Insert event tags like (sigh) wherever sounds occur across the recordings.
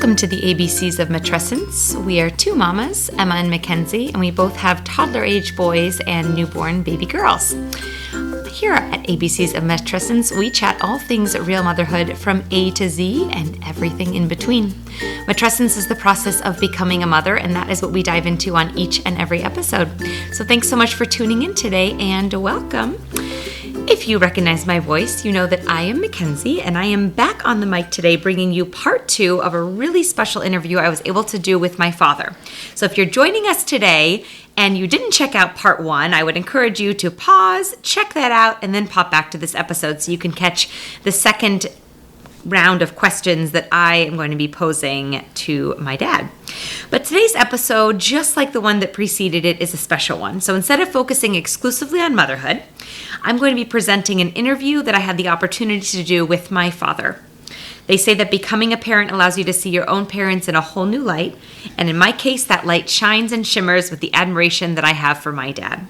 Welcome to the ABCs of Matrescence. We are two mamas, Emma and Mackenzie, and we both have toddler age boys and newborn baby girls. Here at ABCs of Matrescence, we chat all things real motherhood from A to Z and everything in between. Matrescence is the process of becoming a mother, and that is what we dive into on each and every episode. So thanks so much for tuning in today and welcome. If you recognize my voice, you know that I am Mackenzie, and I am back on the mic today bringing you part two of a really special interview I was able to do with my father. So if you're joining us today and you didn't check out part one, I would encourage you to pause, check that out, and then pop back to this episode so you can catch the second round of questions that I am going to be posing to my dad. But today's episode, just like the one that preceded it, is a special one. So instead of focusing exclusively on motherhood, I'm going to be presenting an interview that I had the opportunity to do with my father. They say that becoming a parent allows you to see your own parents in a whole new light, and in my case, that light shines and shimmers with the admiration that I have for my dad.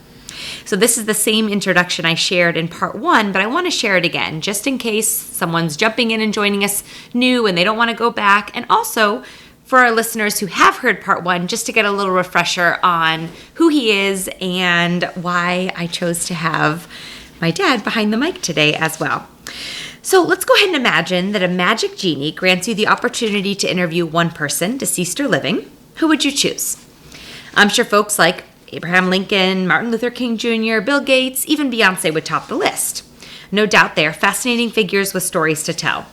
So, this is the same introduction I shared in part one, but I want to share it again just in case someone's jumping in and joining us new and they don't want to go back. And also for our listeners who have heard part one, just to get a little refresher on who he is and why I chose to have my dad behind the mic today as well. So let's go ahead and imagine that a magic genie grants you the opportunity to interview one person, deceased or living. Who would you choose? I'm sure folks like Abraham Lincoln, Martin Luther King Jr., Bill Gates, even Beyonce would top the list. No doubt they are fascinating figures with stories to tell.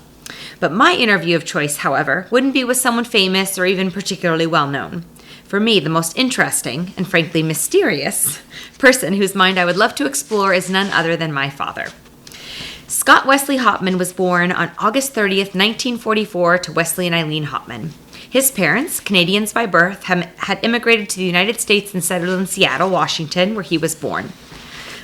But my interview of choice, however, wouldn't be with someone famous or even particularly well known. For me, the most interesting and frankly mysterious person whose mind I would love to explore is none other than my father. Scott Wesley Hopman was born on August 30th, 1944, to Wesley and Eileen Hopman. His parents, Canadians by birth, had immigrated to the United States and settled in Seattle, Washington, where he was born.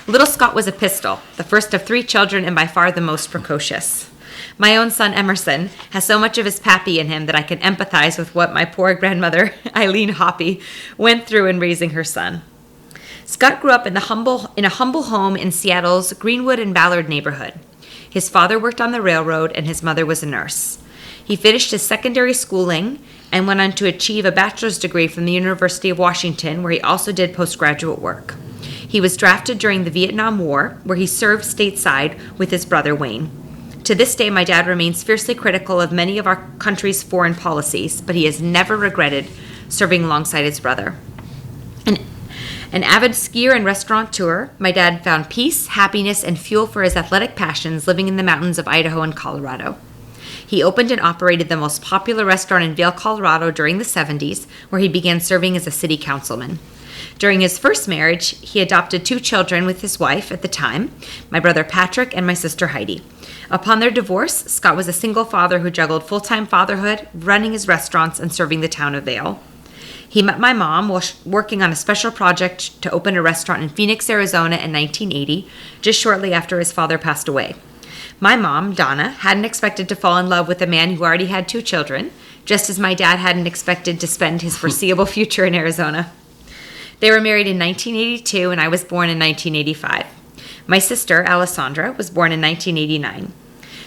Little Scott was a pistol, the first of three children and by far the most precocious. My own son Emerson has so much of his pappy in him that I can empathize with what my poor grandmother, (laughs) Eileen Hoppy, went through in raising her son. Scott grew up in, the humble, in a humble home in Seattle's Greenwood and Ballard neighborhood. His father worked on the railroad and his mother was a nurse. He finished his secondary schooling and went on to achieve a bachelor's degree from the University of Washington, where he also did postgraduate work. He was drafted during the Vietnam War, where he served stateside with his brother Wayne. To this day, my dad remains fiercely critical of many of our country's foreign policies, but he has never regretted serving alongside his brother. An, an avid skier and restaurateur, my dad found peace, happiness, and fuel for his athletic passions living in the mountains of Idaho and Colorado. He opened and operated the most popular restaurant in Vail, Colorado during the 70s, where he began serving as a city councilman. During his first marriage, he adopted two children with his wife at the time, my brother Patrick and my sister Heidi. Upon their divorce, Scott was a single father who juggled full time fatherhood, running his restaurants, and serving the town of Vail. He met my mom while working on a special project to open a restaurant in Phoenix, Arizona in 1980, just shortly after his father passed away. My mom, Donna, hadn't expected to fall in love with a man who already had two children, just as my dad hadn't expected to spend his (laughs) foreseeable future in Arizona. They were married in 1982, and I was born in 1985. My sister, Alessandra, was born in 1989.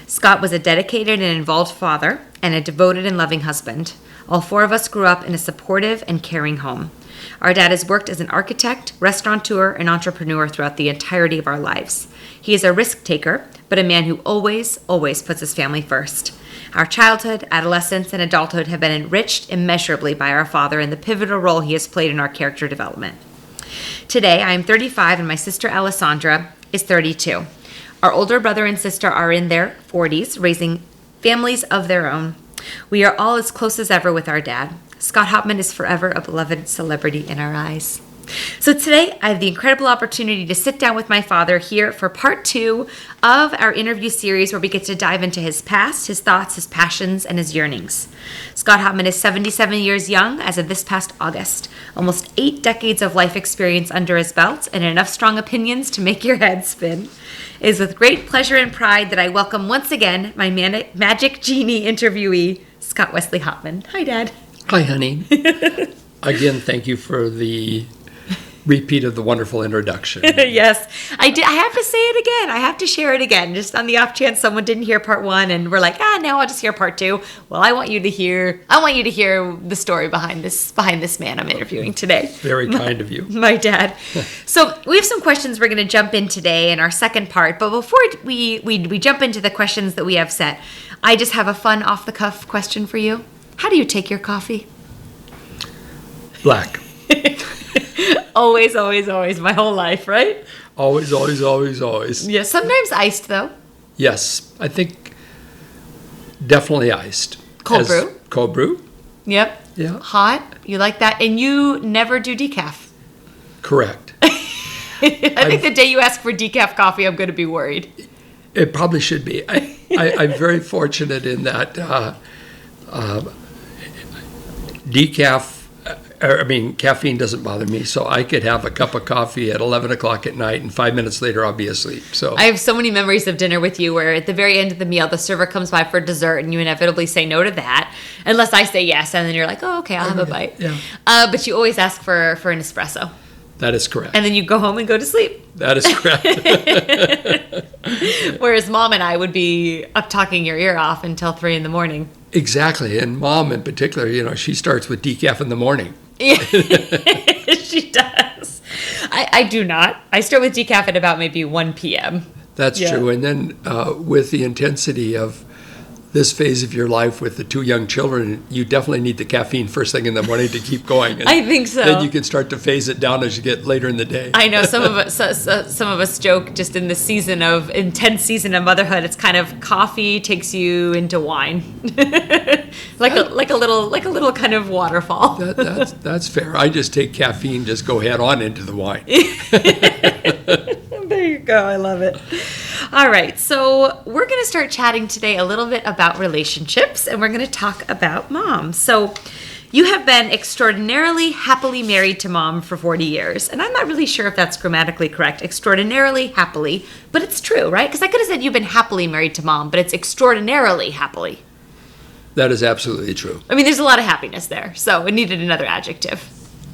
Scott was a dedicated and involved father and a devoted and loving husband. All four of us grew up in a supportive and caring home. Our dad has worked as an architect, restaurateur, and entrepreneur throughout the entirety of our lives. He is a risk taker, but a man who always, always puts his family first. Our childhood, adolescence, and adulthood have been enriched immeasurably by our father and the pivotal role he has played in our character development. Today, I am 35 and my sister Alessandra is 32. Our older brother and sister are in their 40s, raising families of their own. We are all as close as ever with our dad. Scott Hopman is forever a beloved celebrity in our eyes. So today I have the incredible opportunity to sit down with my father here for part two of our interview series where we get to dive into his past, his thoughts, his passions, and his yearnings. Scott Hopman is 77 years young as of this past August, almost eight decades of life experience under his belt, and enough strong opinions to make your head spin. It is with great pleasure and pride that I welcome once again my man- magic genie interviewee, Scott Wesley Hopman. Hi, Dad. Hi, honey. (laughs) Again, thank you for the repeat of the wonderful introduction. (laughs) yes, I did. I have to say it again. I have to share it again, just on the off chance someone didn't hear part one, and we're like, ah, now I'll just hear part two. Well, I want you to hear. I want you to hear the story behind this behind this man I'm interviewing today. Very kind of you. (laughs) My dad. (laughs) so we have some questions we're going to jump in today in our second part. But before we, we we jump into the questions that we have set, I just have a fun off the cuff question for you. How do you take your coffee? Black. Always, always, always, my whole life, right? Always, always, always, always. Yeah, sometimes iced though. Yes, I think definitely iced. Cold As- brew? Cold brew. Yep. Yeah. Hot. You like that? And you never do decaf. Correct. (laughs) I think the day you ask for decaf coffee, I'm going to be worried. It probably should be. I, I, I'm very fortunate in that uh, uh, decaf. I mean, caffeine doesn't bother me, so I could have a cup of coffee at 11 o'clock at night, and five minutes later I'll be asleep. So I have so many memories of dinner with you where at the very end of the meal, the server comes by for dessert and you inevitably say no to that, unless I say yes. And then you're like, oh, okay, I'll have a bite. yeah. Uh, but you always ask for, for an espresso. that is correct. And then you go home and go to sleep. that is correct. (laughs) Whereas mom and I would be up talking your ear off until three in the morning. exactly. And mom, in particular, you know, she starts with decaf in the morning. (laughs) she does. I, I do not. I start with decaf at about maybe 1 p.m. That's Yeah. true. And then uh, with the intensity of this phase of your life with the two young children, you definitely need the caffeine first thing in the morning to keep going. (laughs) I think so. Then you can start to phase it down as you get later in the day. I know some of (laughs) us so, so, some of us joke just in this season of intense season of motherhood. It's kind of coffee takes you into wine, (laughs) like a like a little like a little kind of waterfall. that, that's, that's fair. I just take caffeine, just go head on into the wine. (laughs) There you go. I love it. All right. So, we're going to start chatting today a little bit about relationships and we're going to talk about mom. So, you have been extraordinarily happily married to mom for 40 years. And I'm not really sure if that's grammatically correct. Extraordinarily happily, but it's true, right? Because I could have said you've been happily married to mom, but it's extraordinarily happily. That is absolutely true. I mean, there's a lot of happiness there. So, it needed another adjective.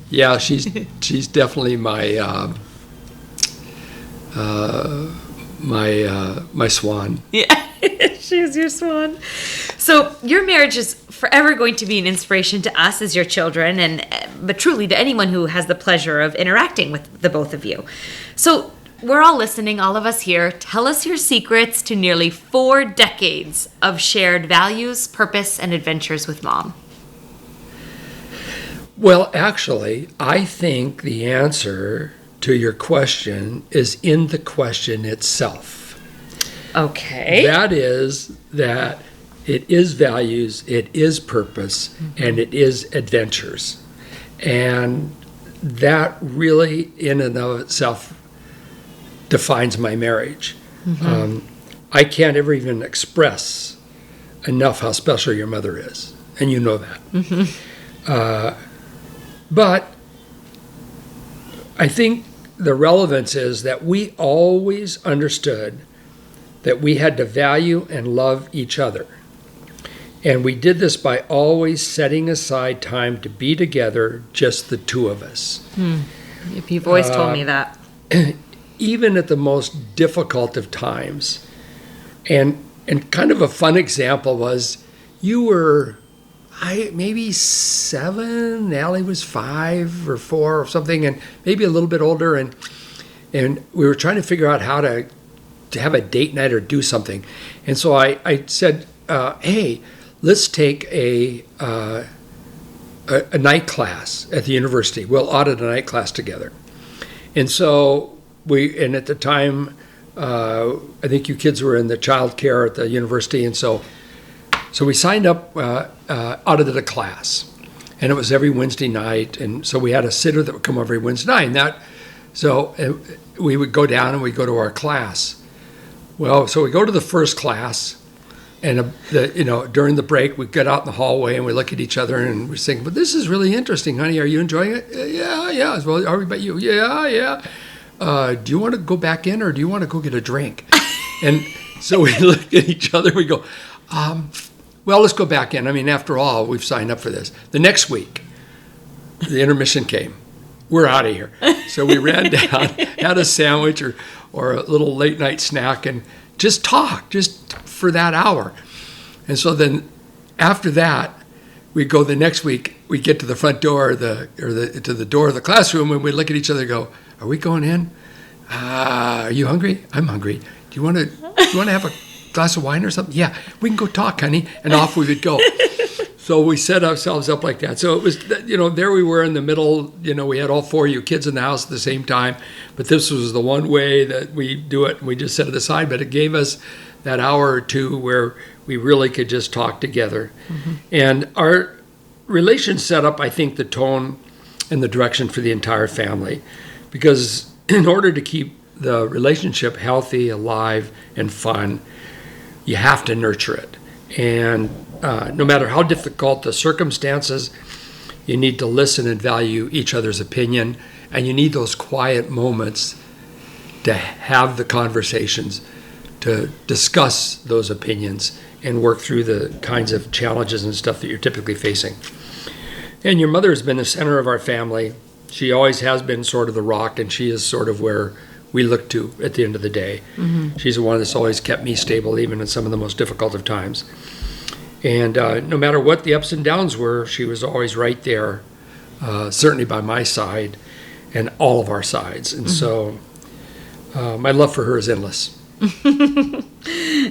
Yeah, she's she's definitely my uh, uh, my uh, my swan. (laughs) Yeah, she's your swan. So your marriage is forever going to be an inspiration to us as your children, and uh, but truly to anyone who has the pleasure of interacting with the both of you. So we're all listening, all of us here. Tell us your secrets to nearly four decades of shared values, purpose, and adventures with mom. Well, actually, I think the answer to your question is in the question itself. Okay. That is that it is values, it is purpose, and it is adventures. And that really, in and of itself, defines my marriage. Um, I can't ever even express enough how special your mother is, and you know that. Uh, but I think the relevance is that we always understood that we had to value and love each other. And we did this by always setting aside time to be together, just the two of us. Hmm. You've always told me uh, that. (clears throat) even at the most difficult of times. And and kind of a fun example was you were I maybe seven, Allie was five or four or something, and maybe a little bit older, and and we were trying to figure out how to to have a date night or do something. And so I, I said, uh, hey, let's take a, uh, a a night class at the university. We'll audit a night class together. And so we, and at the time, uh, I think you kids were in the child care at the university, and so, so we signed up, uh, uh, audited a class, and it was every Wednesday night, and so we had a sitter that would come every Wednesday night, and that, so uh, we would go down and we'd go to our class. Well, so we go to the first class, and uh, the, you know during the break we get out in the hallway and we look at each other and we think, "But this is really interesting, honey. Are you enjoying it?" "Uh, Yeah, yeah. As well, are we you? Yeah, yeah. Uh, do you want to go back in or do you want to go get a drink? (laughs) and so we (laughs) look at each other. We go, um, "Well, let's go back in. I mean, after all, we've signed up for this." The next week, the intermission came. we're out of here. So we ran (laughs) down, had a sandwich or, or a little late night snack, and just talk just for that hour. And so then after that, we go the next week. We get to the front door, the or the to the door of the classroom, and we look at each other. and Go, are we going in? Ah, are you hungry? I'm hungry. Do you want to? Do you want to have a glass of wine or something? Yeah, we can go talk, honey. And off we would go. (laughs) So we set ourselves up like that. So it was, you know, there we were in the middle. You know, we had all four of you kids in the house at the same time, but this was the one way that we do it. And we just set it aside, but it gave us that hour or two where we really could just talk together. Mm-hmm. And our relation set up, I think, the tone and the direction for the entire family. Because (clears throat) in order to keep the relationship healthy, alive, and fun, you have to nurture it. And uh, no matter how difficult the circumstances, you need to listen and value each other's opinion. And you need those quiet moments to have the conversations, to discuss those opinions, and work through the kinds of challenges and stuff that you're typically facing. And your mother has been the center of our family. She always has been sort of the rock, and she is sort of where we look to at the end of the day. She's the one that's always kept me stable, even in some of the most difficult of times. And uh, no matter what the ups and downs were, she was always right there, uh, certainly by my side and all of our sides. And so uh, my love for her is endless. (laughs)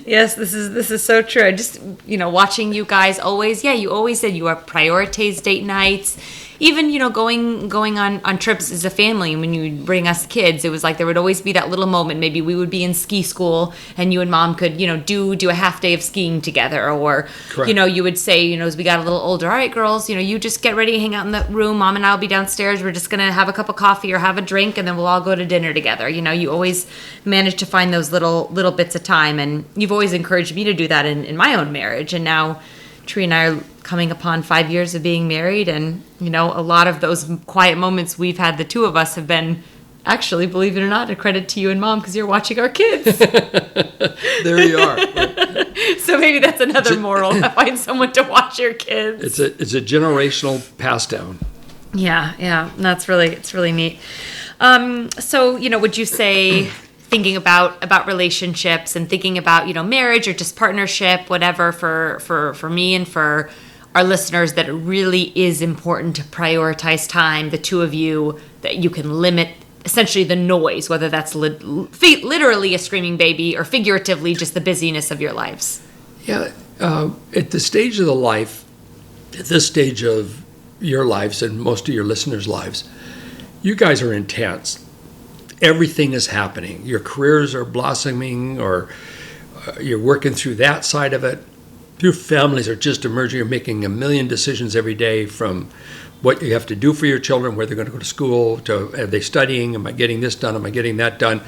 Yes, this is this is so true. I just you know watching you guys always. Yeah, you always said you are prioritize date nights. Even you know going going on on trips as a family. When you would bring us kids, it was like there would always be that little moment. Maybe we would be in ski school, and you and mom could you know do do a half day of skiing together, or Correct. you know you would say you know as we got a little older, all right, girls, you know you just get ready, to hang out in the room. Mom and I'll be downstairs. We're just gonna have a cup of coffee or have a drink, and then we'll all go to dinner together. You know, you always manage to find those little little bits of time, and you've always encouraged me to do that in, in my own marriage. And now, Tree and I are coming upon five years of being married, and you know, a lot of those quiet moments we've had, the two of us, have been. Actually, believe it or not, a credit to you and mom because you're watching our kids. (laughs) There you are. (laughs) so maybe that's another moral: (laughs) find someone to watch your kids. it's a it's a generational pass down. Yeah, yeah, that's really it's really neat. Um, so you know, would you say (clears throat) thinking about about relationships and thinking about you know marriage or just partnership, whatever for for for me and for our listeners, that it really is important to prioritize time. The two of you that you can limit essentially the noise, whether that's fi- literally a screaming baby or figuratively just the busyness of your lives. Yeah, uh, at the stage of the life, at this stage of your lives and most of your listeners' lives, you guys are intense. Everything is happening. Your careers are blossoming, or uh, you're working through that side of it. Your families are just emerging. You're making a million decisions every day from what you have to do for your children, where they're going to go to school, to are they studying, am I getting this done, am I getting that done?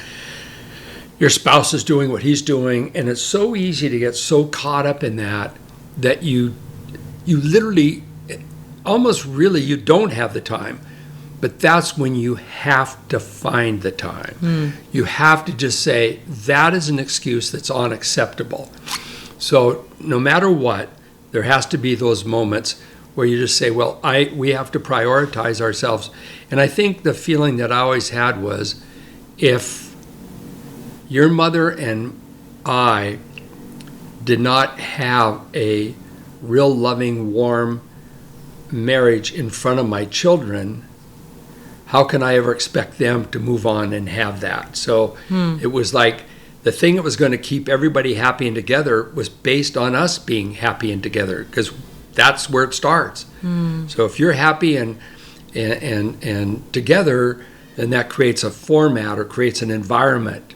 Your spouse is doing what he's doing and it's so easy to get so caught up in that that you you literally almost really you don't have the time. But that's when you have to find the time. Hmm. You have to just say that is an excuse that's unacceptable so no matter what there has to be those moments where you just say well i we have to prioritize ourselves and i think the feeling that i always had was if your mother and I did not have a real loving, warm marriage in front of my children, how can I ever expect them to move on and have that? So hmm. it was like the thing that was going to keep everybody happy and together was based on us being happy and together because that's where it starts. Hmm. So if you're happy and and and, and together, then that creates a format or creates an environment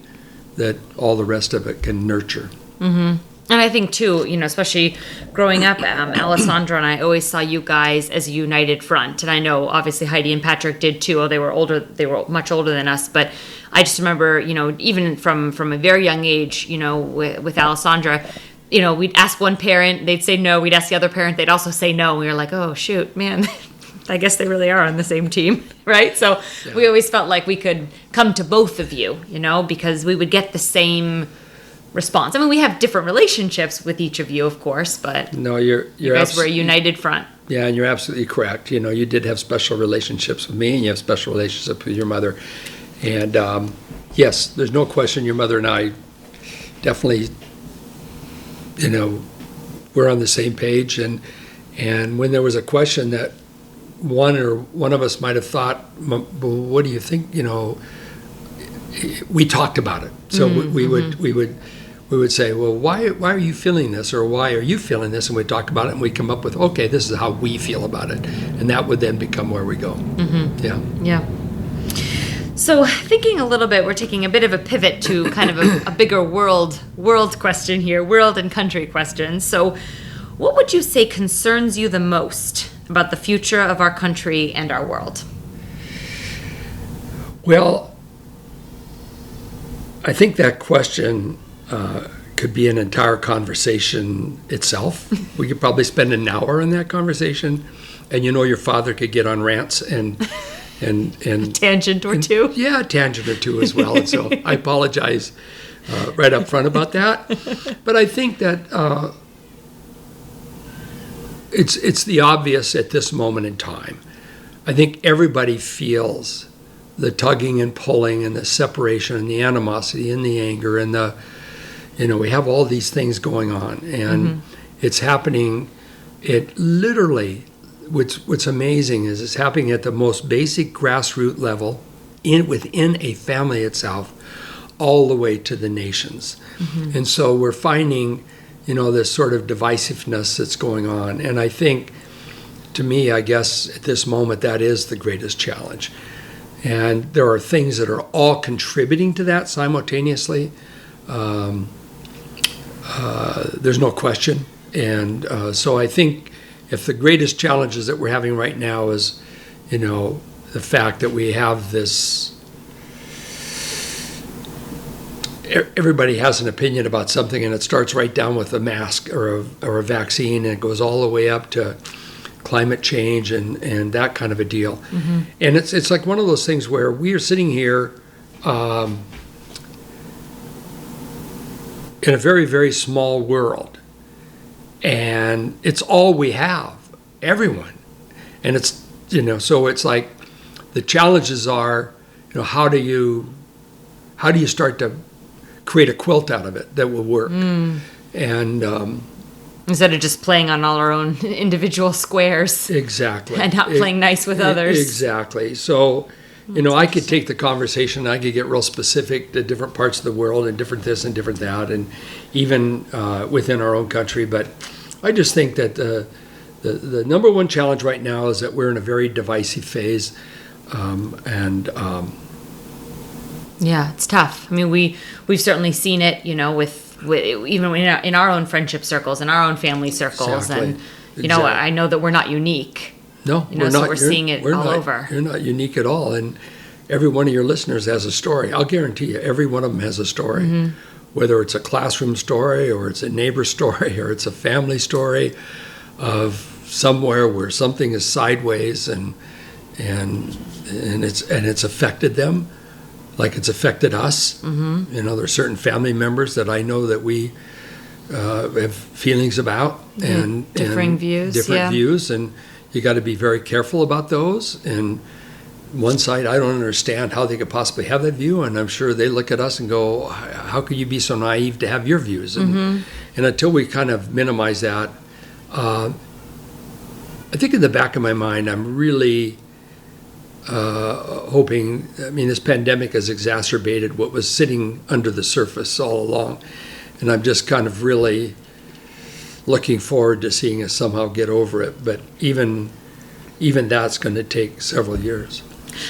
that all the rest of it can nurture. Mm-hmm. And I think too, you know, especially growing up, um, Alessandra and I always saw you guys as a united front, and I know obviously Heidi and Patrick did too. Oh, they were older; they were much older than us, but I just remember, you know, even from from a very young age, you know, with, with Alessandra, you know, we'd ask one parent, they'd say no. We'd ask the other parent, they'd also say no. And we were like, oh shoot, man. (laughs) I guess they really are on the same team, (laughs) right? So we always felt like we could come to both of you, you know, because we would get the same response. I mean, we have different relationships with each of you, of course, but No, you're you you're guys were a united front. Yeah, and you're absolutely correct. You know, you did have special relationships with me, and you have special relationships with your mother. And um, yes, there's no question your mother and I definitely, you know, we're on the same page. And and when there was a question that one or one of us might have thought, well, what do you think? You know, we talked about it. So we, we would we would we would say, well, why why are you feeling this, or why are you feeling this? And we talk about it, and we come up with, okay, this is how we feel about it, and that would then become where we go. Mm-hmm. Yeah. Yeah. So thinking a little bit, we're taking a bit of a pivot to (coughs) kind of a, a bigger world world question here, world and country questions. So, what would you say concerns you the most about the future of our country and our world? Well, I think that question uh, could be an entire conversation itself. we could probably spend an hour in that conversation, and you know, your father could get on rants and and and Tangent or two. yeah, a tangent or two as well. And so I apologize uh, right up front about that. But I think that uh, it's it's the obvious at this moment in time. I think everybody feels the tugging and pulling and the separation and the animosity and the anger and the you know we have all these things going on and it's happening it literally what's what's amazing is it's happening at the most basic grassroots level in within a family itself all the way to the nations. And so we're finding you know this sort of divisiveness that's going on and i think to me i guess at this moment that is the greatest challenge. And there are things that are all contributing to that simultaneously. Um, uh, there's no question and uh, so i think if the greatest challenges that we're having right now is you know the fact that we have this everybody has an opinion about something and it starts right down with a mask or a, or a vaccine and it goes all the way up to climate change and, and that kind of a deal. And it's, it's like one of those things where we are sitting here um, in a very, very small world. And it's all we have, everyone. And it's, you know, so it's like the challenges are, you know, how do you, how do you start to create a quilt out of it that will work? And um, Instead of just playing on all our own (laughs) individual squares exactly. and not It- playing nice with E- others. Exactly. So, you know, I could take the conversation, I could get real specific to different parts of the world and different this and different that, and even uh, within our own country. But I just think that the, the, the number one challenge right now is that we're in a very divisive phase. Um, and um, Yeah, it's tough. I mean, we we've certainly seen it, you know, with, with even in our, in our own friendship circles, in our own family circles, Exactly. and you know, Exactly. I know that we're not unique. No, You know, we're so not. we're seeing it we're all not- over. You're not unique at all. And every one of your listeners has a story. I'll guarantee you, every one of them has a story. Mm-hmm. Whether it's a classroom story or it's a neighbor (laughs) story or it's a family story of somewhere where something is sideways and and and it's and it's affected them like it's affected us. Mm-hmm. You know, there's certain family members that I know that we uh, have feelings about and differing and views, different yeah. views, and you got to be very careful about those. And one side, I don't understand how they could possibly have that view, and I'm sure they look at us and go, "How could you be so naive to have your views?" And, Mm-hmm. and until we kind of minimize that, uh, I think in the back of my mind, I'm really uh, hoping. I mean, this pandemic has exacerbated what was sitting under the surface all along, and I'm just kind of really looking forward to seeing us somehow get over it. But even even that's going to take several years.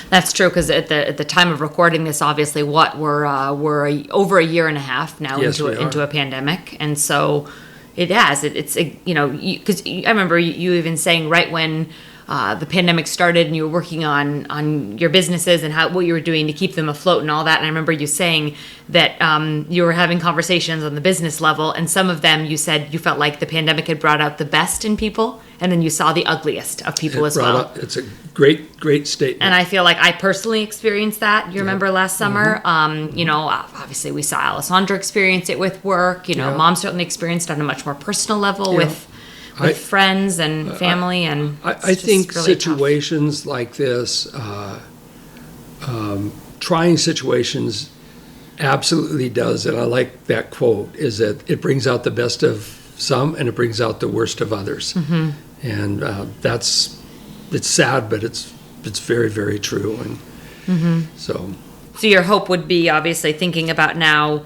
That's true because at the at the time of recording this, obviously, what we're uh, we're a, over a year and a half now Yes, into a, into a pandemic, and so it has. It, it's a, you know because I remember you, you even saying right when. Uh, the pandemic started and you were working on on your businesses and how what you were doing to keep them afloat and all that and I remember you saying that um, you were having conversations on the business level and some of them you said you felt like the pandemic had brought out the best in people and then you saw the ugliest of people as well up- it's a great, great statement. and I feel like I personally experienced that. You remember last summer? Mm-hmm. Um, you know, obviously we saw Alessandra experience it with work. You know, Yeah. mom certainly experienced it on a much more personal level Yeah. with with I- friends and family and I, it's I just think really tough. situations like this, uh, um, trying situations absolutely does, and I like that quote, is that it brings out the best of some and it brings out the worst of others. Mm-hmm. And uh, that's, it's sad, but it's, it's very, very true. And Mm-hmm. so, So your hope would be obviously thinking about now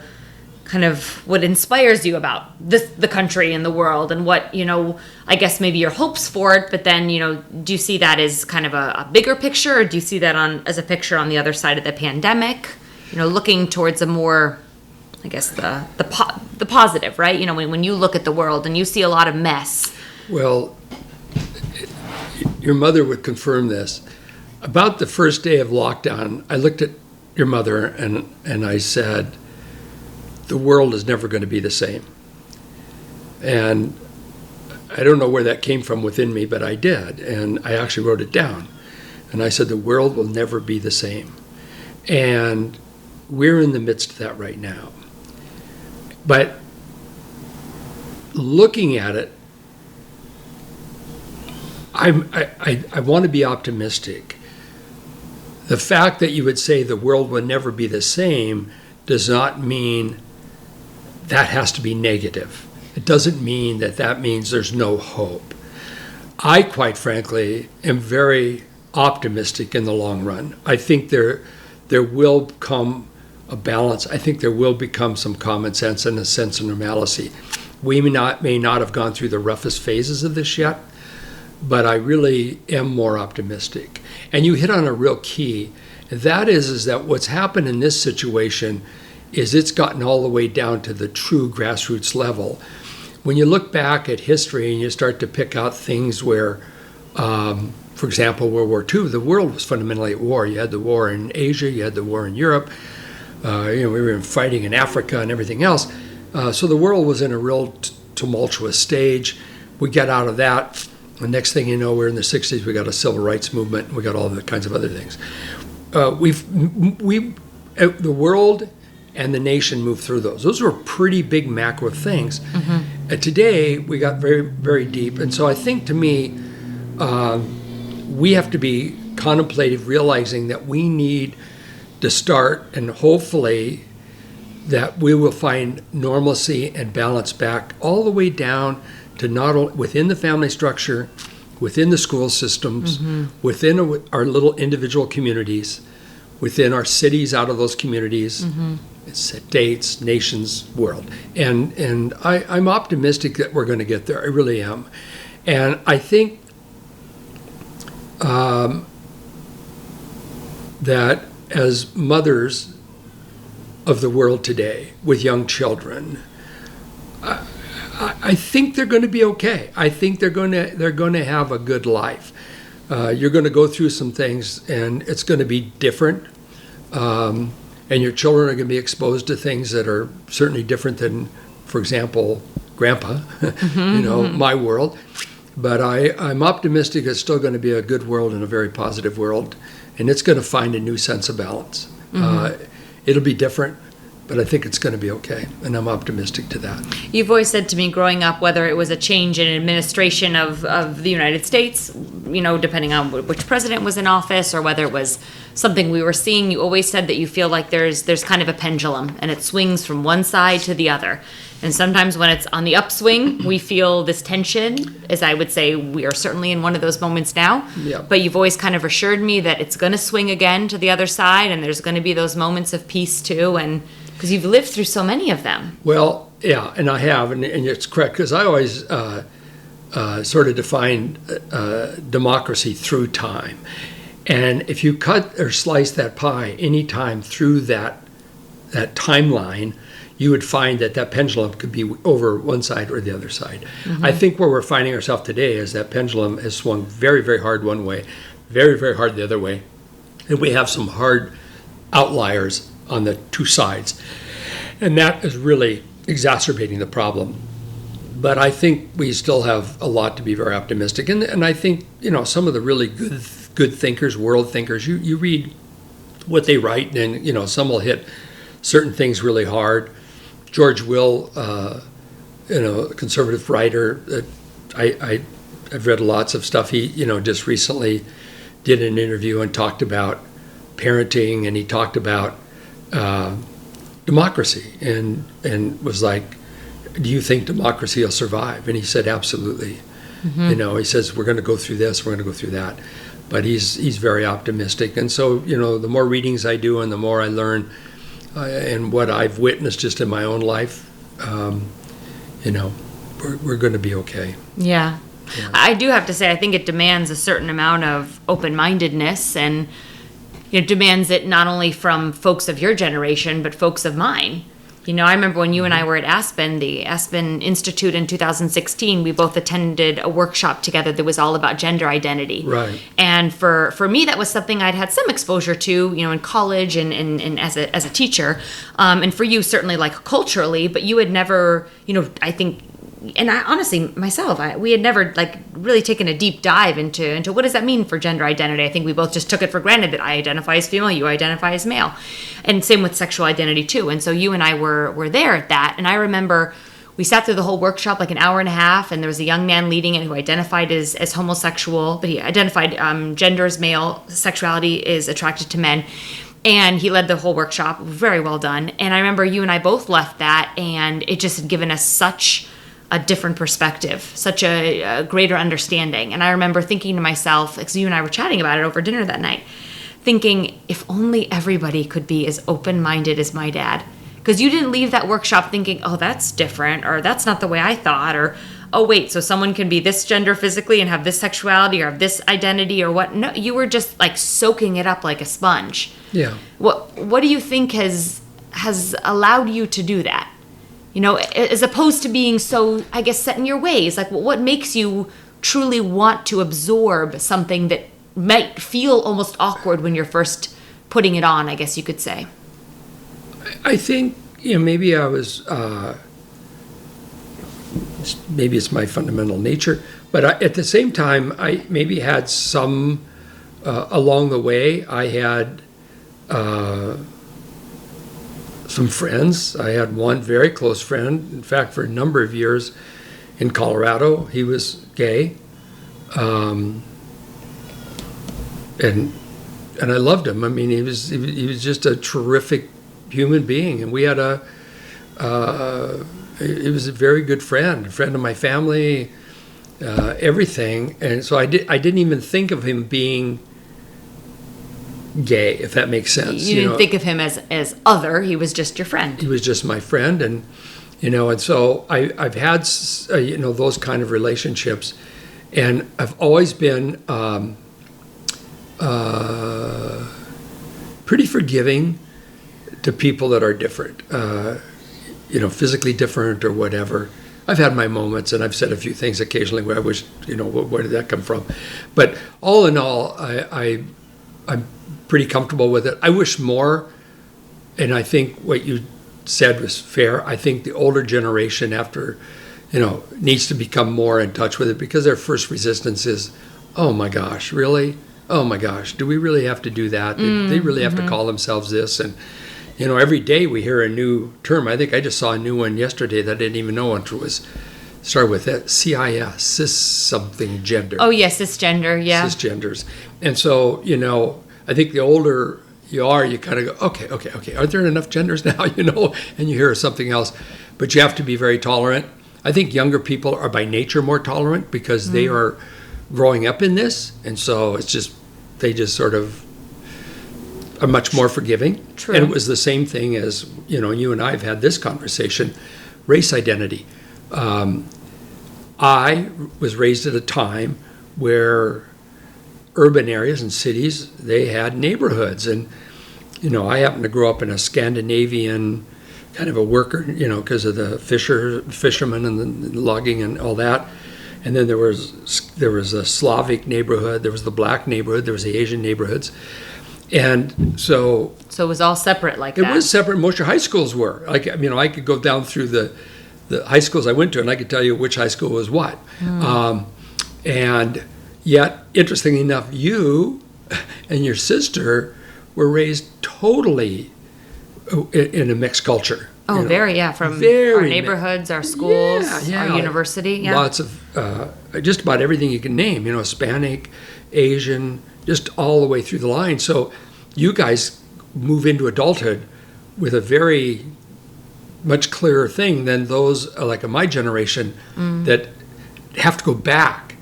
kind of what inspires you about this the country and the world and what, you know, I guess maybe your hopes for it, but then, you know, do you see that as kind of a, a bigger picture or do you see that on as a picture on the other side of the pandemic? You know, looking towards a more I guess the the po- the positive, right? You know, when, when you look at the world and you see a lot of mess. well, your mother would confirm this. About the first day of lockdown, I looked at your mother and, and I said, the world is never going to be the same. And I don't know where that came from within me, but I did. And I actually wrote it down. And I said, the world will never be the same. And we're in the midst of that right now. But looking at it, I'm, I, I, I want to be optimistic. The fact that you would say the world will never be the same does not mean that has to be negative. It doesn't mean that that means there's no hope. I, quite frankly, am very optimistic in the long run. I think there, there will come a balance. I think there will become some common sense and a sense of normalcy. We may not, may not have gone through the roughest phases of this yet, but I really am more optimistic. And you hit on a real key. That is, is that what's happened in this situation is it's gotten all the way down to the true grassroots level. When you look back at history and you start to pick out things where, um, for example, World War II, the world was fundamentally at war. You had the war in Asia, you had the war in Europe, uh, you know, we were fighting in Africa and everything else. Uh, so the world was in a real t- tumultuous stage. We get out of that. The next thing you know, we're in the 60s, we got a civil rights movement, we got all the kinds of other things. Uh, we've, we, uh, the world and the nation moved through those. Those were pretty big macro things. Mm-hmm. And today, we got very, very deep. And so I think to me, um, we have to be contemplative, realizing that we need to start and hopefully that we will find normalcy and balance back all the way down to not only within the family structure, within the school systems, within a, our little individual communities, within our cities, out of those communities, states, nations, world. And and I, I'm optimistic that we're going to get there. I really am. And I think um, that as mothers of the world today with young children, I, I think they're going to be okay. I think they're going to they're going to have a good life. Uh, you're going to go through some things, and it's going to be different. Um, and your children are going to be exposed to things that are certainly different than, for example, grandpa, (laughs) you know, my world. But I, I'm optimistic it's still going to be a good world and a very positive world, and it's going to find a new sense of balance. Uh, it'll be different, but I think it's going to be okay, and I'm optimistic to that. You've always said to me growing up, whether it was a change in administration of, of the United States, you know, depending on which president was in office, or whether it was something we were seeing, you always said that you feel like there's there's kind of a pendulum and it swings from one side to the other. And sometimes when it's on the upswing, we feel this tension, as I would say, we are certainly in one of those moments now. Yeah. But you've always kind of assured me that it's going to swing again to the other side, and there's going to be those moments of peace too, and because you've lived through so many of them. Well, yeah, and I have, and, and it's correct because I always uh, uh, sort of define uh, democracy through time, and if you cut or slice that pie any time through that that timeline, you would find that that pendulum could be over one side or the other side. I think where we're finding ourselves today is that pendulum has swung very, very hard one way, very, very hard the other way, and we have some hard outliers on the two sides. And that is really exacerbating the problem. But I think we still have a lot to be very optimistic. And, and I think, you know, some of the really good good thinkers, world thinkers, you, you read what they write, and, you know, some will hit certain things really hard. George Will, uh, you know, a conservative writer that I, I I've read lots of stuff. He you know just recently did an interview and talked about parenting, and he talked about uh, democracy, and and was like, "Do you think democracy will survive?" And he said, "Absolutely." You know, he says we're going to go through this, we're going to go through that, but he's he's very optimistic. And so you know, the more readings I do, and the more I learn, uh, and what I've witnessed just in my own life, um, you know, we're, we're going to be okay. Yeah. Yeah. I do have to say, I think it demands a certain amount of open mindedness and it demands it not only from folks of your generation, but folks of mine. You know, I remember when you and I were at Aspen, the Aspen Institute in 2016, we both attended a workshop together that was all about gender identity. Right. And for, for me, that was something I'd had some exposure to, you know, in college and, and, and as, a, as a teacher. Um, and for you, certainly like culturally, but you had never, you know, I think and I honestly myself, I, we had never like really taken a deep dive into into what does that mean for gender identity. I think we both just took it for granted that I identify as female, you identify as male, and same with sexual identity too. And so you and I were were there at that, and I remember we sat through the whole workshop like an hour and a half, and there was a young man leading it who identified as as homosexual, but he identified um, gender as male, sexuality is attracted to men and he led the whole workshop very well done and i remember you and i both left that and it just had given us such a different perspective, such a, a greater understanding. And I remember thinking to myself, because you and I were chatting about it over dinner that night, thinking, if only everybody could be as open minded as my dad. Because you didn't leave that workshop thinking, oh, that's different, or that's not the way I thought, or oh, wait, so someone can be this gender physically and have this sexuality or have this identity or what. No, you were just like soaking it up like a sponge. Yeah. What What do you think has has allowed you to do that? You know as opposed to being so i guess set in your ways like what makes you truly want to absorb something that might feel almost awkward when you're first putting it on i guess you could say I think you know maybe I was uh, maybe it's my fundamental nature, but I, at the same time I maybe had some uh, along the way. I had uh, some friends. I had one very close friend. In fact, for a number of years in Colorado, he was gay, um, and and I loved him. I mean, he was he was- just a terrific human being, and we had a. Uh, he was a very good friend, a friend of my family, uh, everything, and so I did. I didn't even think of him being gay, if that makes sense. you, didn't know. think of him as as other he was just your friend he was just my friend and you know and so I, i've had uh, you know those kind of relationships and i've always been um, uh, pretty forgiving to people that are different uh, you know physically different or whatever i've had my moments and i've said a few things occasionally where i wish you know where, where did that come from but all in all I, I i'm pretty comfortable with it i wish more and I think what you said was fair. I think the older generation, after, you know, needs to become more in touch with it because their first resistance is, oh my gosh, really? Oh my gosh, do we really have to do that? They- they mm, really have to mm-hmm. call themselves this? And, you know, every day we hear a new term. I think I just saw a new one yesterday that I didn't even know what it was. Started with that CIS, cis something gender oh yes cisgender yeah cisgenders. And so, you know, I think the older you are, you kind of go, okay, okay, okay. Are there enough genders (laughs) now? You know, and you hear something else, but you have to be very tolerant. I think younger people are by nature more tolerant because they are growing up in this, and so it's just they just sort of are much more forgiving. True. And it was the same thing as you know, you and I have had this conversation, race identity. Um, I was raised at a time where urban areas and cities they had neighborhoods and you know i happened to grow up in a scandinavian kind of a worker you know because of the fisher fishermen and the logging and all that and then there was there was a slavic neighborhood there was the black neighborhood there was the asian neighborhoods and so so it was all separate like it that was separate. Most of your high schools were. Like, you know, I could go down through the, the high schools I went to, and I could tell you which high school was what. Um, and yet, interestingly enough, you (laughs) and your sister were raised totally in, in a mixed culture. Oh, you know, very, yeah. From our very mi- neighborhoods, our schools, Yeah, yeah. our university. Yeah. Lots of, uh, just about everything you can name, you know, Hispanic, Asian, just all the way through the line. So you guys move into adulthood with a very much clearer thing than those uh, like of my generation Mm. that have to go back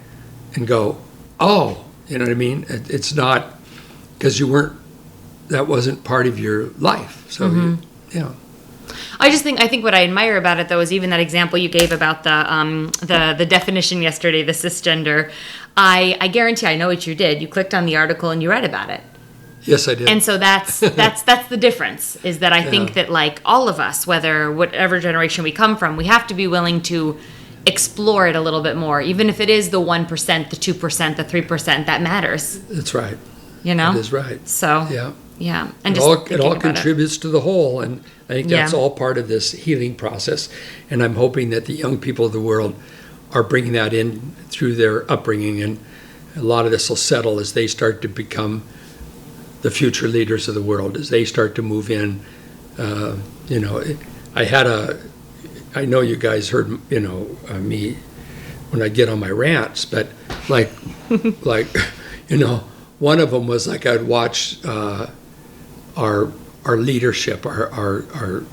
and go, oh, you know what I mean? It, it's not because you weren't, that wasn't part of your life. So, you, Mm-hmm. yeah. I just think I think what I admire about it though is even that example you gave about the um, the the definition yesterday, the cisgender. I I guarantee I know what you did. You clicked on the article and you read about it. Yes, I did. And so that's (laughs) that's that's the difference is that I think that like all of us, whether whatever generation we come from, we have to be willing to explore it a little bit more, even if it is the one percent, the two percent, the three percent. That matters, That's right. you know. That is right. So Yeah. yeah, and It just all, it all about it. contributes to the whole, and I think that's Yeah. all part of this healing process. And I'm hoping that the young people of the world are bringing that in through their upbringing, and a lot of this will settle as they start to become the future leaders of the world, as they start to move in. Uh, you know, I had a, I know you guys heard, you know, uh, me when I get on my rants, but like, (laughs) like, you know, one of them was like I'd watch. Uh, our our leadership, our our our,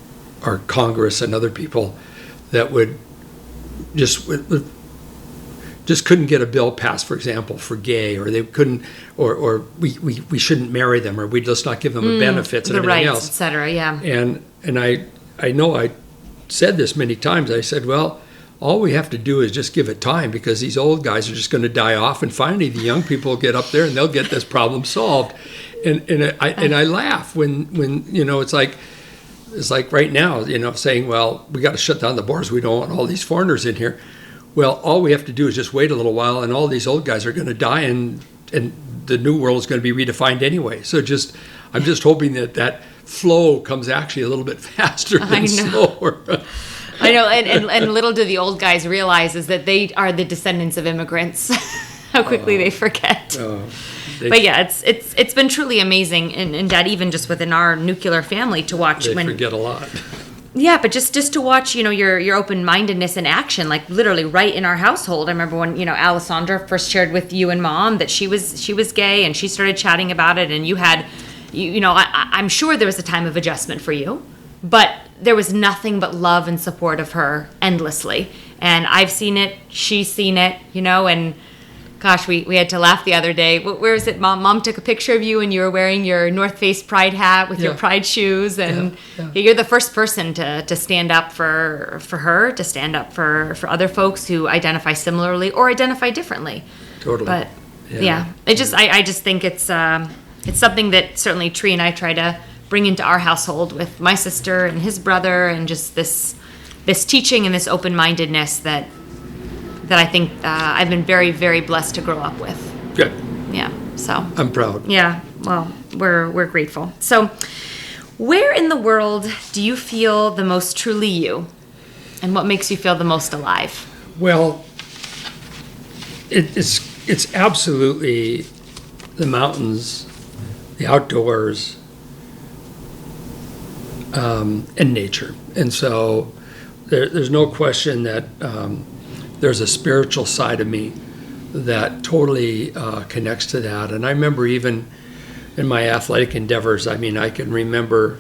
our Congress and other people that would just would, just couldn't get a bill passed, for example, for gay, or they couldn't, or or we, we, we shouldn't marry them, or we'd just not give them the benefits and Mm, the everything rights, else. etc. Yeah. And and I I know I said this many times. I said, well, all we have to do is just give it time because these old guys are just going to die off, and finally the young people will get up there and they'll get this problem solved. And and I and I laugh when when you know it's like it's like right now you know saying, well, we got to shut down the borders. We don't want all these foreigners in here. Well, all we have to do is just wait a little while, and all these old guys are going to die, and and the new world is going to be redefined anyway. So just, I'm just hoping that that flow comes actually a little bit (laughs) faster I than know. slower. I know, and, and, and little do the old guys realize is that they are the descendants of immigrants. (laughs) How quickly they forget. Uh, they, But yeah, it's it's it's been truly amazing, and, and Dad, even just within our nuclear family, to watch they when forget a lot. yeah, but just just to watch, you know, your your open mindedness in action, like literally right in our household. I remember when you know Alessandra first shared with you and Mom that she was she was gay, and she started chatting about it, and you had, you, you know, I, I'm sure there was a time of adjustment for you, but there was nothing but love and support of her endlessly, and I've seen it, she's seen it, you know, and. Gosh, we, we had to laugh the other day. Where is it? Mom, mom took a picture of you and you were wearing your North Face Pride hat with your Pride shoes, and Yeah, you're the first person to, to stand up for for her, to stand up for for other folks who identify similarly or identify differently. Totally. But Yeah. yeah, it just I, I just think it's um, it's something that certainly Tree and I try to bring into our household with my sister and his brother, and just this this teaching and this open mindedness that that I think uh, I've been very very blessed to grow up with. Good. Yeah, so I'm proud. yeah, well, we're we're grateful. So, where in the world do you feel the most truly you, and what makes you feel the most alive? Well, it, it's it's absolutely the mountains, the outdoors, um, and nature. And so there, there's no question that um, there's a spiritual side of me that totally uh, connects to that. And I remember even in my athletic endeavors, I mean, I can remember,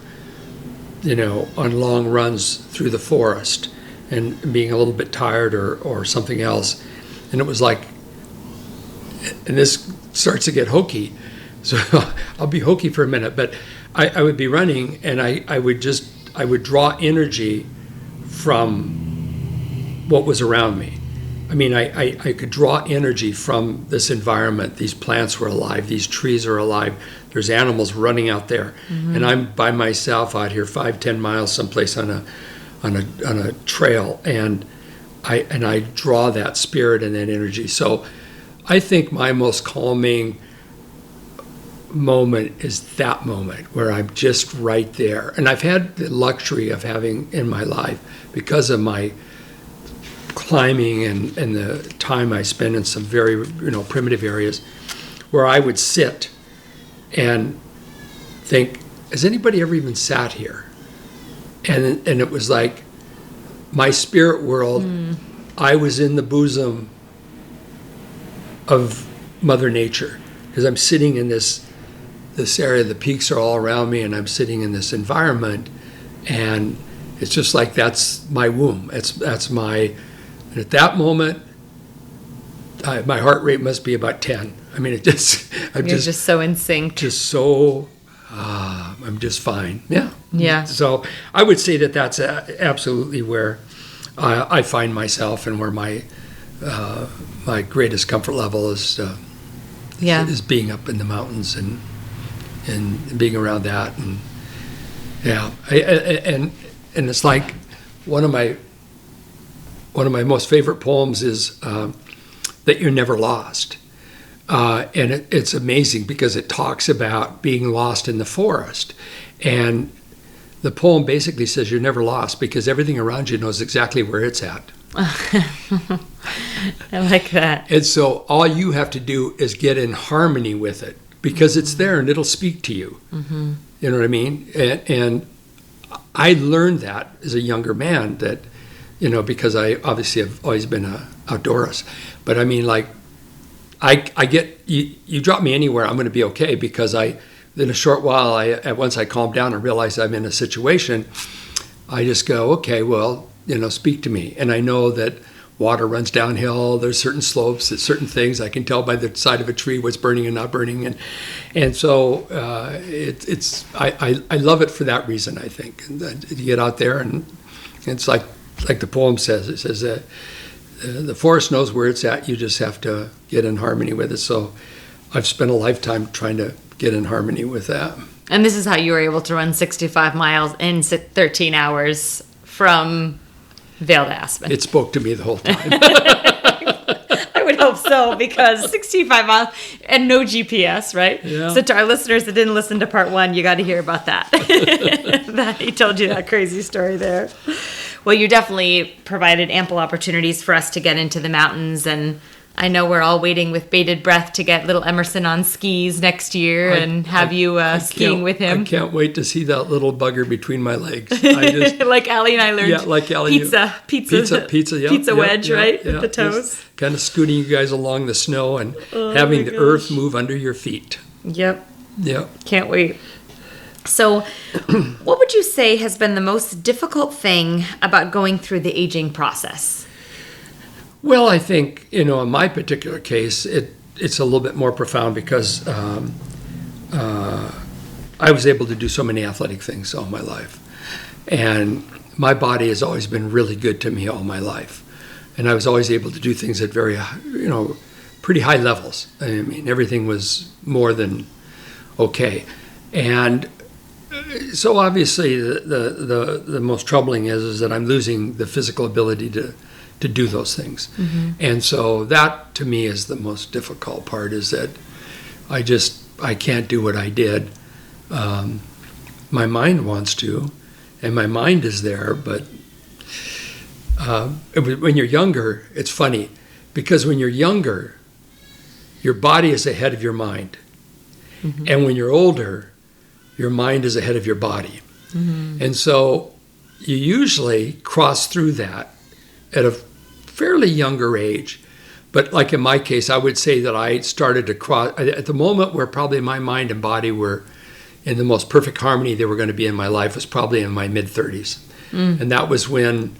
you know, on long runs through the forest and being a little bit tired or, or something else. And it was like, and this starts to get hokey. So (laughs) I'll be hokey for a minute, but I, I would be running and I, I would just, I would draw energy from what was around me. I mean, I, I, I could draw energy from this environment. These plants were alive, these trees are alive, there's animals running out there. Mm-hmm. And I'm by myself out here, five, ten miles someplace on a, on a, on a trail. And I, and I draw that spirit and that energy. So I think my most calming moment is that moment where I'm just right there. And I've had the luxury of having in my life, because of my climbing and, and the time I spend in some very you know primitive areas, where I would sit and think, has anybody ever even sat here? and and it was like my spirit world. Hmm. I was in the bosom of Mother Nature because I'm sitting in this this area. The peaks are all around me, and I'm sitting in this environment, and it's just like that's my womb. It's that's my. And at that moment, I, my heart rate must be about ten. I mean, it just (laughs) I'm You're just just so in sync. just so uh, I'm just fine. Yeah. Yeah. So I would say that that's a, absolutely where I, I find myself and where my uh, my greatest comfort level is uh, Yeah. is being up in the mountains and and being around that and yeah I, I- and and it's like one of my one of my most favorite poems is uh, that you're never lost. Uh, and it, it's amazing because it talks about being lost in the forest. And the poem basically says you're never lost because everything around you knows exactly where it's at. (laughs) I like that. and so all you have to do is get in harmony with it because it's there and it'll speak to you. Mm-hmm. You know what I mean? And, and I learned that as a younger man that, you know, because I obviously have always been a outdoorist. But I mean, like, I, I get, you, you drop me anywhere, I'm going to be okay because I, in a short while, I, at once I calm down and realize I'm in a situation, I just go, okay, well, you know, speak to me. And I know that water runs downhill. There's certain slopes, there's certain things I can tell by the side of a tree what's burning and not burning. And and so uh, it, it's I, I, I love it for that reason. I think and that you get out there and it's like like the poem says. It says that uh, the forest knows where it's at. You just have to get in harmony with it. So I've spent a lifetime trying to get in harmony with that. And this is how you were able to run 65 miles in 13 hours from Vail to Aspen. It spoke to me the whole time. (laughs) I would hope so because 65 miles and no GPS, right? Yeah. So to our listeners that didn't listen to part one, you got to hear about that. (laughs) that he told you that crazy story there. Well, you definitely provided ample opportunities for us to get into the mountains and. I know we're all waiting with bated breath to get little Emerson on skis next year I- and have I- you uh, skiing with him. I can't wait to see that little bugger between my legs. I (laughs) just, like Allie and I learned. yeah, like Ellie, you- pizza, pizza, pizza, pizza, yeah, pizza wedge, yeah, right, yeah, with the toes. Kind of scooting you guys along the snow and Oh having the earth move under your feet. Yep, Yep. can't wait. So, (clears throat) what would you say has been the most difficult thing about going through the aging process? Well, I think you know, in my particular case, it it's a little bit more profound because um, uh, I was able to do so many athletic things all my life, and my body has always been really good to me all my life, and I was always able to do things at very you know pretty high levels. I mean, everything was more than okay, and so obviously the, the, the, the most troubling is, is that I'm losing the physical ability to, to do those things. And so that to me is the most difficult part is that I just, I can't do what I did. Um, my mind wants to, and my mind is there, but uh, when you're younger, it's funny because when you're younger, your body is ahead of your mind. And when you're older, your mind is ahead of your body. And so you usually cross through that at a fairly younger age. But like in my case, I would say that I started to cross at the moment where probably my mind and body were in the most perfect harmony they were going to be in my life was probably in my mid 30s. Mm. And that was when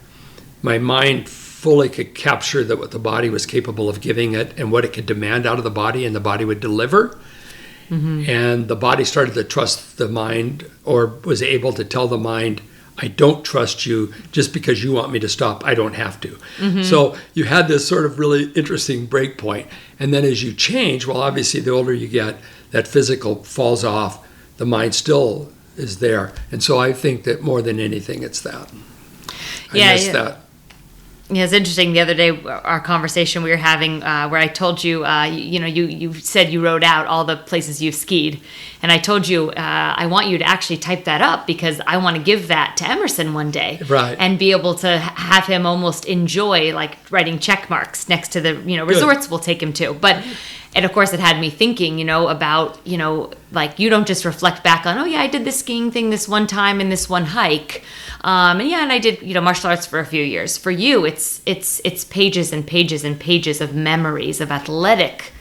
my mind fully could capture that what the body was capable of giving it and what it could demand out of the body and the body would deliver mm-hmm. and the body started to trust the mind or was able to tell the mind i don't trust you just because you want me to stop. I don't have to. So you had this sort of really interesting break point. And then as you change well obviously the older you get that physical falls off. The mind still is there. And so i think that more than anything it's that. I Yeah, miss yeah. that Yeah, it's interesting. The other day, our conversation we were having, uh, where I told you, uh, you, you know, you you said you wrote out all the places you've skied, and I told you uh, I want you to actually type that up because I want to give that to Emerson one day, Right. And be able to have him almost enjoy like writing check marks next to the you know resorts we'll take him to, but. and of course it had me thinking you know about you know like you don't just reflect back on oh yeah i did this skiing thing this one time in this one hike um, and yeah and i did you know martial arts for a few years for you it's it's it's pages and pages and pages of memories of athletic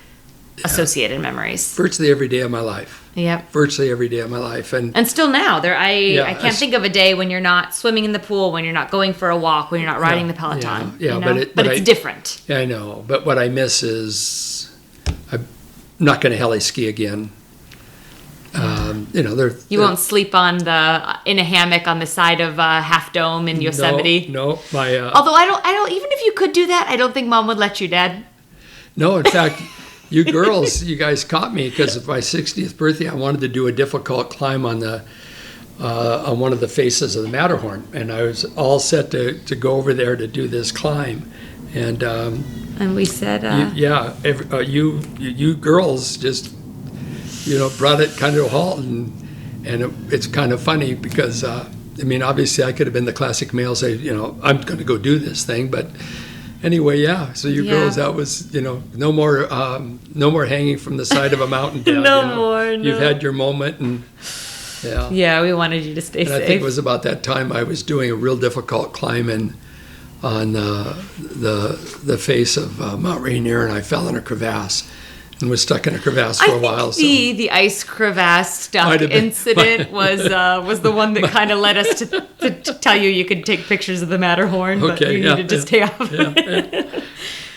associated memories Virtually every day of my life. yep Virtually every day of my life. And and still now there i Yeah, i can't it's- think of a day when you're not swimming in the pool when you're not going for a walk when you're not riding Yeah, the peloton yeah, yeah, you know? but it- but but it's I- different Yeah, I know, but what I miss is I'm not going to heli ski again. Um, you know, they're You they're- won't sleep on the in a hammock on the side of uh, Half Dome in Yosemite. No, no my uh, Although I don't, I don't. Even if you could do that, I don't think Mom would let you, Dad. no. In fact, (laughs) you girls, you guys caught me because of my 60th birthday. I wanted to do a difficult climb on the uh, on one of the faces of the Matterhorn, and I was all set to to go over there to do this climb, and. Um, And we said, You- uh, yeah, every, uh, you, you you girls just you know brought it kind of to a halt, and and it, it's kind of funny because uh, I mean obviously I could have been the classic male say you know I'm going to go do this thing, but anyway yeah. So you Yeah. girls that was you know no more um, no more hanging from the side of a mountain. (laughs) Dad, No you know. more, You've had your moment, and yeah. yeah, we wanted you to stay And I think it was about that time I was doing a real difficult climb in on uh, the the face of uh, Mount Rainier, and I fell in a crevasse and was stuck in a crevasse I for a think while. So the the ice crevasse stuck Might have been- incident (laughs) was uh, was the one that kind of led us to, to, to tell you you could take pictures of the Matterhorn, but Okay, you yeah, needed to yeah, stay off. yeah.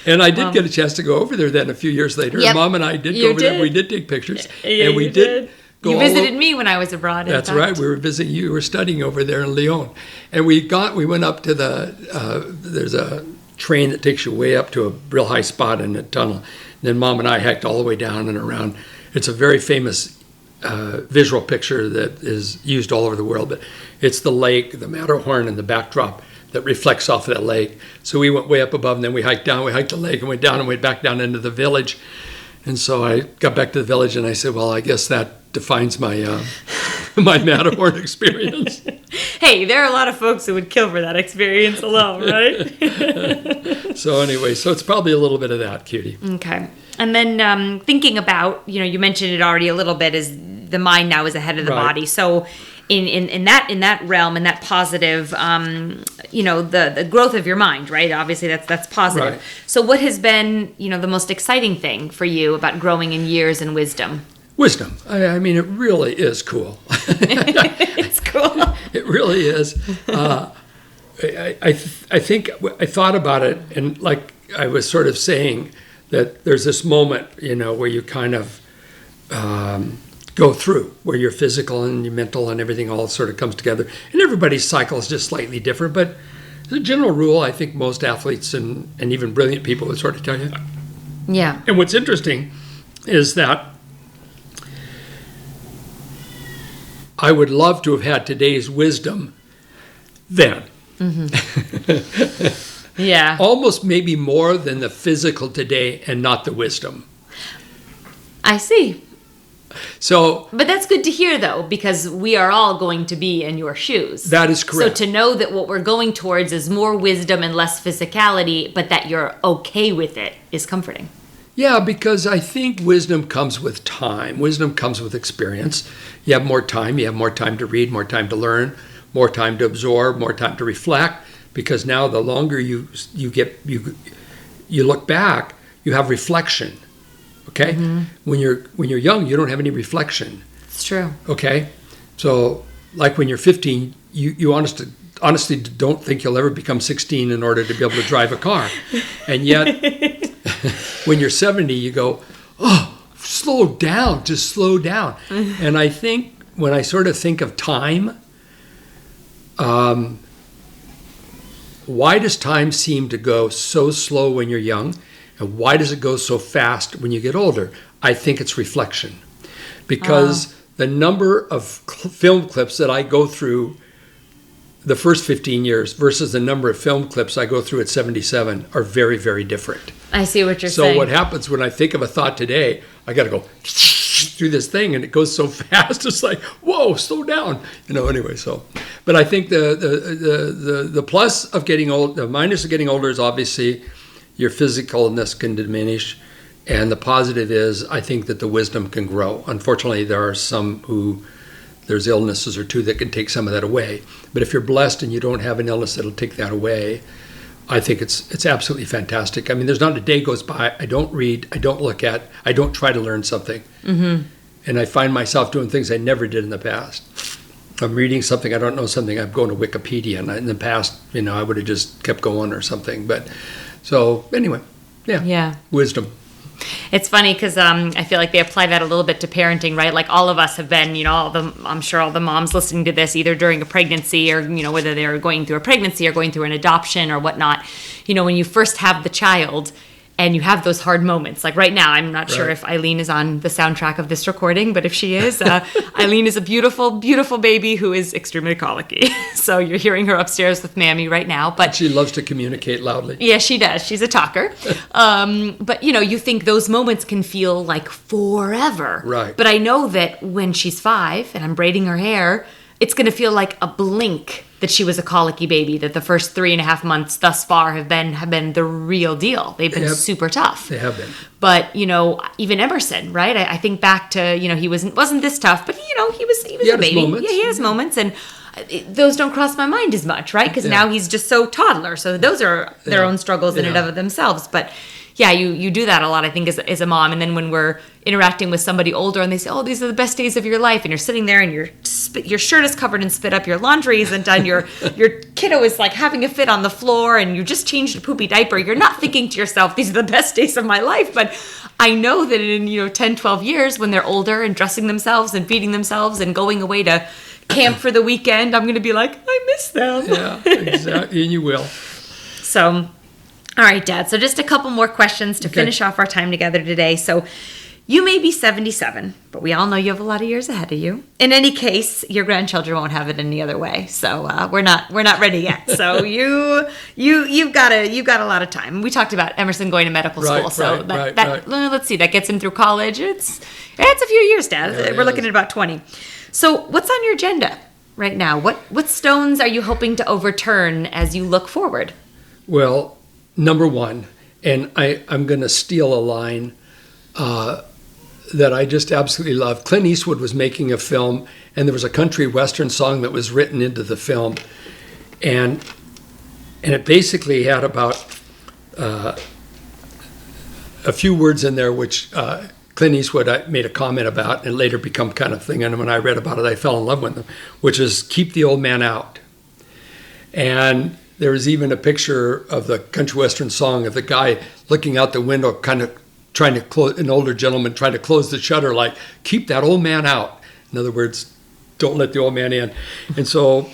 And I did get a chance to go over there then a few years later. Yep, Mom and I did go over there. We did take pictures, (laughs) Yeah, and we you did. Go You visited o- me when I was abroad. That's right. We were visiting you. We were studying over there in Lyon, and we got. We went up to the. Uh, there's a train that takes you way up to a real high spot in a tunnel. Then Mom and I hiked all the way down and around. It's a very famous uh, visual picture that is used all over the world. But it's the lake, the Matterhorn, and the backdrop that reflects off of that lake. So we went way up above, and then we hiked down. We hiked the lake and went down and went back down into the village. And so I got back to the village, and I said, "Well, I guess that defines my uh, (laughs) my Matterhorn experience." (laughs) Hey, there are a lot of folks who would kill for that experience alone, right? (laughs) so anyway, so it's probably a little bit of that, cutie. Okay. And then um, thinking about, you know, you mentioned it already a little bit, is the mind now is ahead of the Right. body. So in, in, in that in that realm, in that positive, um, you know, the, the growth of your mind, right? Obviously, that's that's positive. Right. So what has been, you know, the most exciting thing for you about growing in years and wisdom? Wisdom. I, I mean, it really is cool. (laughs) it's cool. (laughs) it really is. Uh, I, I, th- I think I thought about it, and like I was sort of saying, that there's this moment, you know, where you kind of um, go through, where your physical and your mental and everything all sort of comes together. And everybody's cycle is just slightly different, but as a general rule, I think most athletes and, and even brilliant people would sort of tell you. Yeah. And what's interesting is that I would love to have had today's wisdom then. Mm-hmm. (laughs) Yeah. Almost maybe more than the physical today and not the wisdom. I see. So But that's good to hear, though, because we are all going to be in your shoes. that is correct. So to know that what we're going towards is more wisdom and less physicality, but that you're okay with it is comforting. Yeah, because I think wisdom comes with time. Wisdom comes with experience. You have more time. You have more time to read, more time to learn, more time to absorb, more time to reflect. Because now, the longer you you get you you look back, you have reflection. Okay, when you're when you're young, you don't have any reflection. It's true. Okay, so like when you're 15, you you honestly honestly don't think you'll ever become 16 in order to be able to drive a car, and yet (laughs) (laughs) when you're 70, you go, oh, slow down, just slow down. (laughs) and I think when I sort of think of time, um, why does time seem to go so slow when you're young? And why does it go so fast when you get older? I think it's reflection. Because ah. the number of cl- film clips that I go through the first 15 years versus the number of film clips I go through at 77 are very, very different. I see what you're So saying. So, what happens when I think of a thought today, I got to go through this thing and it goes so (laughs) fast. It's like, whoa, slow down. You know, anyway, so but I think the the the the, the plus of getting old, the minus of getting older is obviously your physicalness can diminish And the positive is, I think that the wisdom can grow. Unfortunately, there are some who there's illnesses or two that can take some of that away. But if you're blessed and you don't have an illness that'll take that away, I think it's it's absolutely fantastic. I mean, there's not a day goes by I don't read, I don't look at, I don't try to learn something, mm-hmm. and I find myself doing things I never did in the past. I'm reading something I don't know something. I'm going to Wikipedia, and in the past, you know, I would have just kept going or something. But so anyway, yeah, Yeah. wisdom. It's funny because um, I feel like they apply that a little bit to parenting, right? Like all of us have been, you know, all the I'm sure all the moms listening to this either during a pregnancy or you know whether they're going through a pregnancy or going through an adoption or whatnot. You know, when you first have the child and you have those hard moments. Like right now, I'm not sure if Eileen is on the soundtrack of this recording, but if she is, uh, (laughs) Eileen is a beautiful, beautiful baby who is extremely colicky. (laughs) so you're hearing her upstairs with Mammy right now, but She loves to communicate loudly. yeah, she does. She's a talker. (laughs) Um, but you know, you think those moments can feel like forever. Right. But I know that when she's five and I'm braiding her hair, it's going to feel like a blink that she was a colicky baby. That the first three and a half months thus far have been have been the real deal. They've been Yep. super tough. They have been. But you know, even Emerson, right? I, I think back to you know he wasn't wasn't this tough, but you know he was he was He a baby. Yeah, he has his moments, and it, those don't cross my mind as much, right? Because Yeah. now he's just so toddler. So those are their Yeah. own struggles in and of themselves. But yeah, you you do that a lot, I think, as, as a mom. And then when we're interacting with somebody older and they say, "Oh, these are the best days of your life," and you're sitting there and your your shirt is covered in spit up, your laundry isn't done, your (laughs) your kiddo is like having a fit on the floor, and you just changed a poopy diaper. You're not thinking to yourself, "These are the best days of my life," but I know that in you know 10, 12 years when they're older and dressing themselves and feeding themselves and going away to camp for the weekend, I'm going to be like, I miss them. Yeah, exactly. and you will. (laughs) So, all right, Dad. So, just a couple more questions to Okay. finish off our time together today. So, you may be 77, but we all know you have a lot of years ahead of you. In any case, your grandchildren won't have it any other way. So, uh, we're not we're not ready yet. So, (laughs) you you you've got a you've got a lot of time. We talked about Emerson going to medical Right, school. So, right, that, right, that let's see, that gets him through college. It's it's a few years, Dad. Yeah, we're looking at about 20. So, what's on your agenda right now? What what stones are you hoping to overturn as you look forward? Well, number one, and I, I'm going to steal a line uh, that I just absolutely love. Clint Eastwood was making a film, and there was a country western song that was written into the film, and and it basically had about uh, a few words in there which uh, Clint Eastwood made a comment about, and later become kind of thing. And when I read about it, I fell in love with them, which is keep the old man out. And there was even a picture of the country western song of the guy looking out the window, kind of trying to close, an older gentleman trying to close the shutter, like, keep that old man out. In other words, don't let the old man in. And so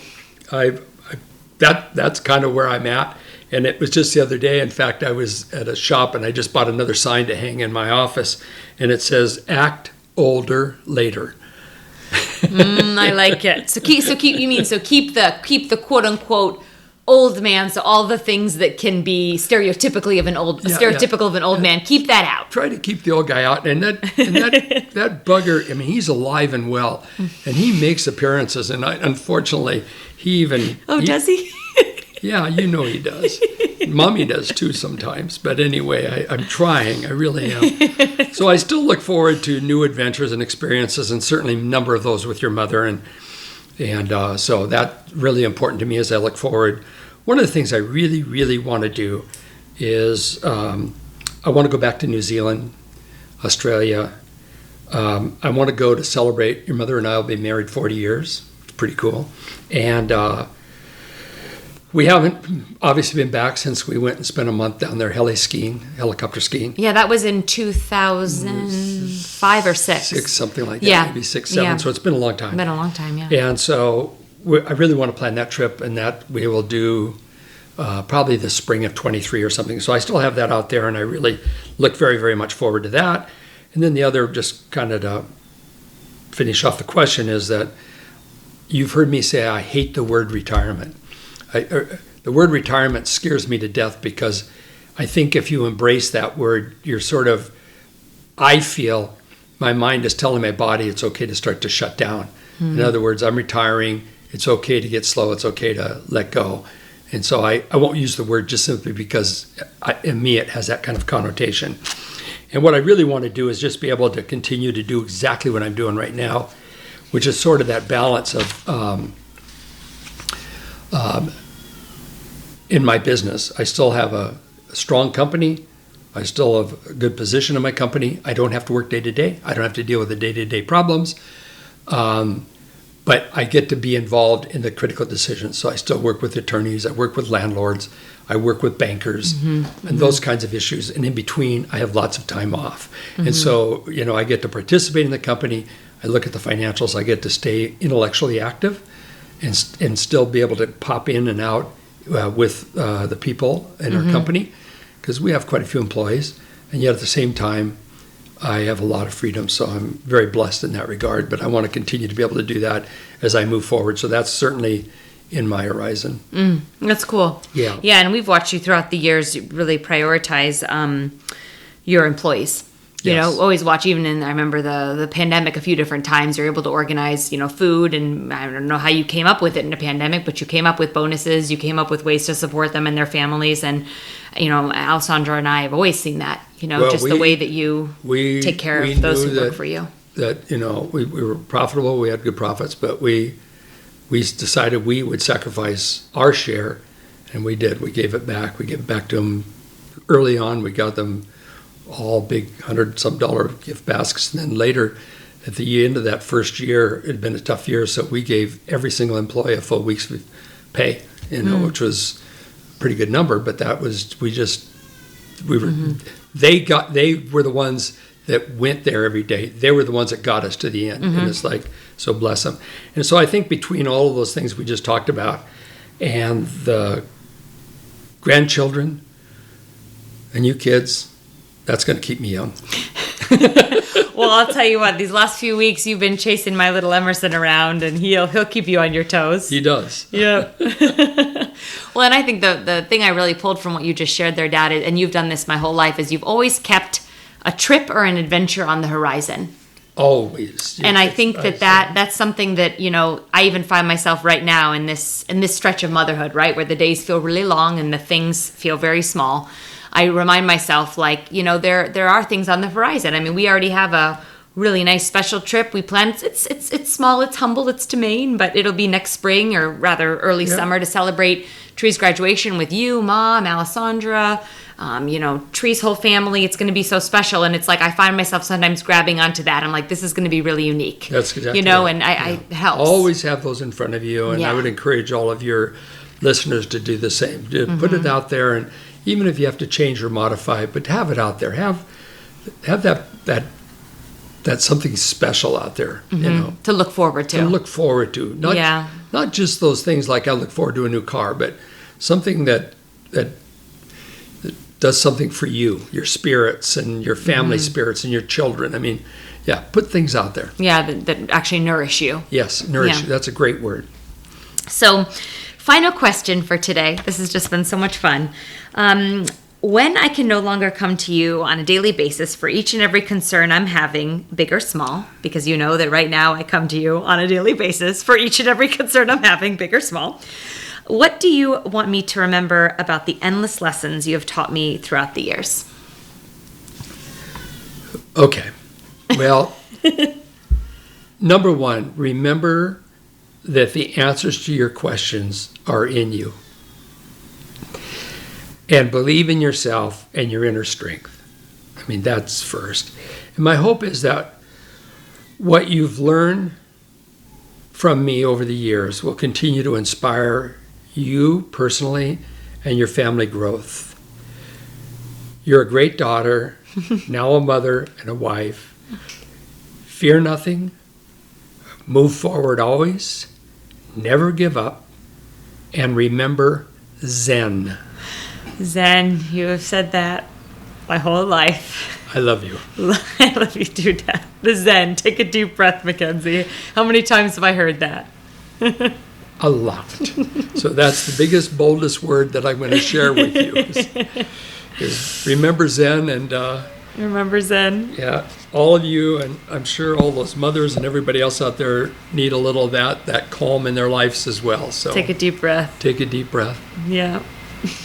I, I that that's kind of where I'm at. And it was just the other day. In fact, I was at a shop and I just bought another sign to hang in my office, and it says "Act older later." Mm, I like it. So keep so keep you mean so keep the keep the quote unquote old man. So all the things that can be stereotypically of an old Yeah, stereotypical of an old man, keep that out. try to keep the old guy out. And that and that (laughs) that bugger, I mean, he's alive and well, and he makes appearances. And I, unfortunately, he even Oh, he- does he? (laughs) Yeah, you know he does. Mommy does too sometimes. But anyway, I, I'm trying. I really am. (laughs) so I still look forward to new adventures and experiences, and certainly a number of those with your mother. And and uh, so that's really important to me as I look forward. One of the things I really, really want to do is um, I want to go back to New Zealand, Australia. Um, I want to go to celebrate. Your mother and I will be married 40 years. It's pretty cool. And uh, we haven't obviously been back since we went and spent a month down there heli skiing, helicopter skiing. Yeah, that was in 2005 or six. Six, something like that, Yeah. maybe six, seven. Yeah. So it's been a long time. Been a long time, yeah. And so we, I really want to plan that trip, and that we will do uh, probably the spring of 23 or something. So I still have that out there, and I really look very, very much forward to that. And then the other, just kind of to finish off the question, is that you've heard me say I hate the word retirement. I, er, the word retirement scares me to death because I think if you embrace that word, you're sort of, I feel my mind is telling my body it's okay to start to shut down. In other words, I'm retiring. It's okay to get slow. It's okay to let go. And so I, I won't use the word just simply because I, in me it has that kind of connotation. And what I really want to do is just be able to continue to do exactly what I'm doing right now, which is sort of that balance of um, um, in my business. I still have a, strong company. I still have a good position in my company. I don't have to work day to day. I don't have to deal with the day to day problems. Um, but I get to be involved in the critical decisions. So I still work with attorneys, I work with landlords, I work with bankers, mm-hmm. and mm-hmm. those kinds of issues. And in between, I have lots of time off. And mm-hmm. so, you know, I get to participate in the company. I look at the financials. I get to stay intellectually active, and and still be able to pop in and out uh, with uh, the people in our company, because we have quite a few employees. And yet, at the same time, I have a lot of freedom, so I'm very blessed in that regard. But I want to continue to be able to do that as I move forward. So that's certainly in my horizon. That's cool. Yeah. Yeah, and we've watched you throughout the years really prioritize um, your employees. You Yes. know, always watch. Even in I remember the the pandemic, a few different times you're able to organize, you know, food, and I don't know how you came up with it in a pandemic, but you came up with bonuses. You came up with ways to support them and their families, and you know, Alessandra and I have always seen that. You know, Well, just the way that you We take care we of those who work for you. That you know we, we were profitable, we had good profits, but we we decided we would sacrifice our share, and we did. We gave it back. We gave it back to them early on. We got them all big hundred some dollar gift baskets, and then later. At the end of that first year, it had been a tough year, so we gave every single employee a full week's pay, you know, mm. which was a pretty good number. But that was we just we were mm-hmm. they got they were the ones that went there every day. They were the ones that got us to the end. And mm-hmm. it's like so bless them and so i think between all of those things we just talked about and the grandchildren and you kids that's going to keep me young (laughs) Well, I'll tell you what. These last few weeks, you've been chasing my little Emerson around, and he'll he'll keep you on your toes. he does Yeah. (laughs) (laughs) well, and I think the the thing I really pulled from what you just shared there, Dad, and you've done this my whole life, is you've always kept a trip or an adventure on the horizon. always And I think that that that's something that you know I even find myself right now in this in this stretch of motherhood, right, where the days feel really long and the things feel very small. I remind myself like you know there there are things on the horizon. I mean, we already have a really nice special trip we planned. It's it's it's small, it's humble, it's to Maine, but it'll be next spring or rather early Yeah. summer to celebrate Tree's graduation with you, Mom, Alessandra. Um, you know, Tree's whole family. It's going to be so special, and it's like I find myself sometimes grabbing onto that. I'm like, this is going to be really unique. That's exactly you know, right. and I, I it helps. always have those in front of you and i would encourage all of your listeners to do the same to put Mm-hmm. it out there and even if you have to change or modify it but have it out there have have that that that's something special out there you know to look forward to. to look forward to not Yeah. not just those things like i look forward to a new car but something that that that does something for you your spirits and your family Mm-hmm. spirits and your children i mean yeah put things out there yeah, that, that actually nourish you. yes nourish Yeah. that's a great word So, final question for today. This has just been so much fun. Um, when I can no longer come to you on a daily basis for each and every concern I'm having, big or small, because you know that right now I come to you on a daily basis for each and every (laughs) concern I'm having, big or small. What do you want me to remember about the endless lessons you have taught me throughout the years? Okay. Well, (laughs) number one, remember that the answers to your questions are in you. And believe in yourself and your inner strength. I mean, that's first. And my hope is that what you've learned from me over the years will continue to inspire you personally and your family growth. You're a great daughter, (laughs) now a mother and a wife. Fear nothing, move forward always, never give up, and remember Zen. Zen, you have said that my whole life. I love you. (laughs) I love you too, Dad. The Zen. Take a deep breath, Mackenzie. How many times have I heard that? A lot. so that's the biggest, boldest word that I'm going to share with you. Is, is remember Zen, and uh, Remember Zen? yeah, all of you, and I'm sure all those mothers and everybody else out there need a little of that, that calm in their lives as well. So Take a deep breath. take a deep breath. Yeah.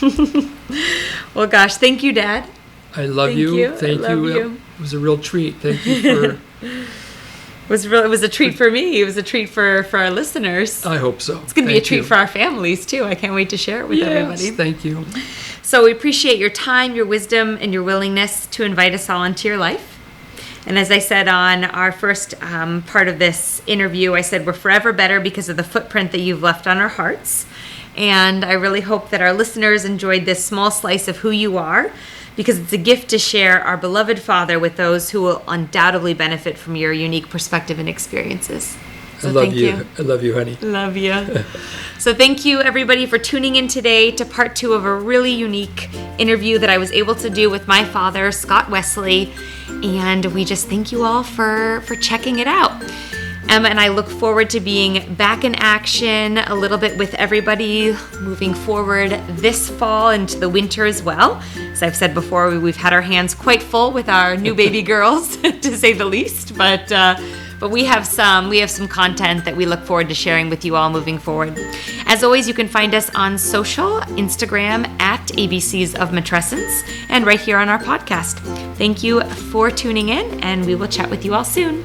(laughs) well, gosh, thank you, Dad. I love Thank you. you. I Thank love you. you. It was a real treat. Thank you (laughs) for. It was real, it was a treat for me. It was a treat for for our listeners. I hope so. It's going to be a treat for our families too. I can't wait to share it with yes, everybody. Thank you. So we appreciate your time, your wisdom, and your willingness to invite us all into your life. And as I said on our first um, part of this interview, I said we're forever better because of the footprint that you've left on our hearts. And I really hope that our listeners enjoyed this small slice of who you are because it's a gift to share our beloved Father with those who will undoubtedly benefit from your unique perspective and experiences. So I love thank you. I love you, honey. Love you. (laughs) so, thank you everybody for tuning in today to part two of a really unique interview that I was able to do with my father, Scott Wesley. And we just thank you all for, for checking it out. Emma and I look forward to being back in action a little bit with everybody moving forward this fall into the winter as well. As I've said before, we've had our hands quite full with our new baby (laughs) girls, (laughs) to say the least. But uh, but we have some we have some content that we look forward to sharing with you all moving forward. As always, you can find us on social, Instagram at ABCs of Matrescence, and right here on our podcast. Thank you for tuning in, and we will chat with you all soon.